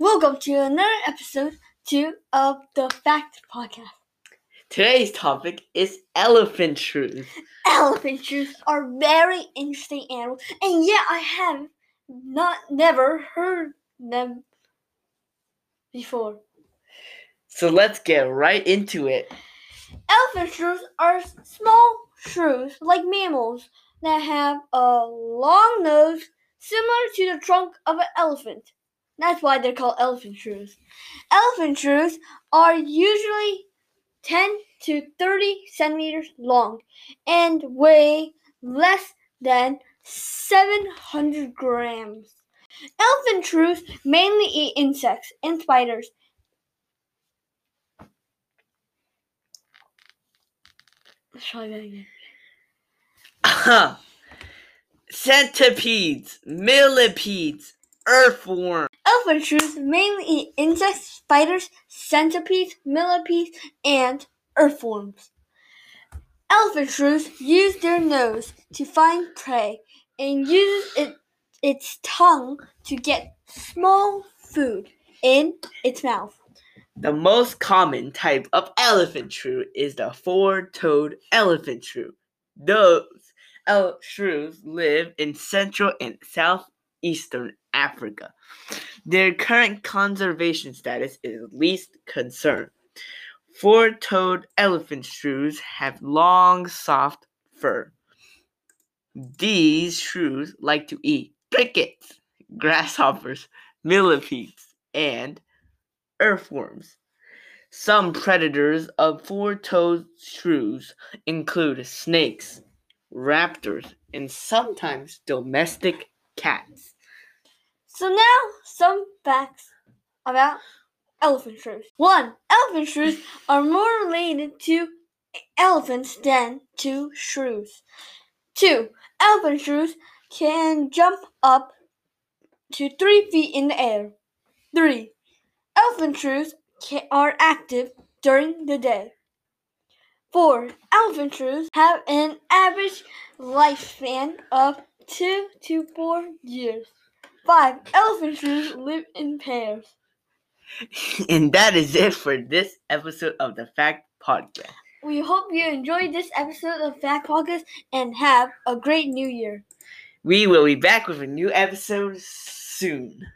Welcome to another episode two of the Fact Podcast. Today's topic is elephant shrews. Elephant shrews are very interesting animals, and yet I have not never heard them before. So let's get right into it. Elephant shrews are small shrews, like mammals, that have a long nose similar to the trunk of an elephant. That's why they're called elephant shrews. Elephant shrews are usually 10 to 30 centimeters long and weigh less than 700 grams. Elephant shrews mainly eat insects and spiders. Let's try that again. Uh-huh. Centipedes, millipedes, earthworms. Elephant shrews mainly eat insects, spiders, centipedes, millipedes, and earthworms. Elephant shrews use their nose to find prey and uses it, its tongue to get small food in its mouth. The most common type of elephant shrew is the four-toed elephant shrew. Those el- shrews live in central and southeastern Africa. Their current conservation status is least concern. Four-toed elephant shrews have long, soft fur. These shrews like to eat crickets, grasshoppers, millipedes, and earthworms. Some predators of four-toed shrews include snakes, raptors, and sometimes domestic cats. So now some facts about elephant shrews. One, elephant shrews are more related to elephants than to shrews. Two, elephant shrews can jump up to three feet in the air. Three, elephant shrews ca- are active during the day. Four, elephant shrews have an average lifespan of two to four years. Five, elephant shrews live in pairs. And that is it for this episode of the Fact Podcast. We hope you enjoyed this episode of Fact Podcast and have a great new year. We will be back with a new episode soon.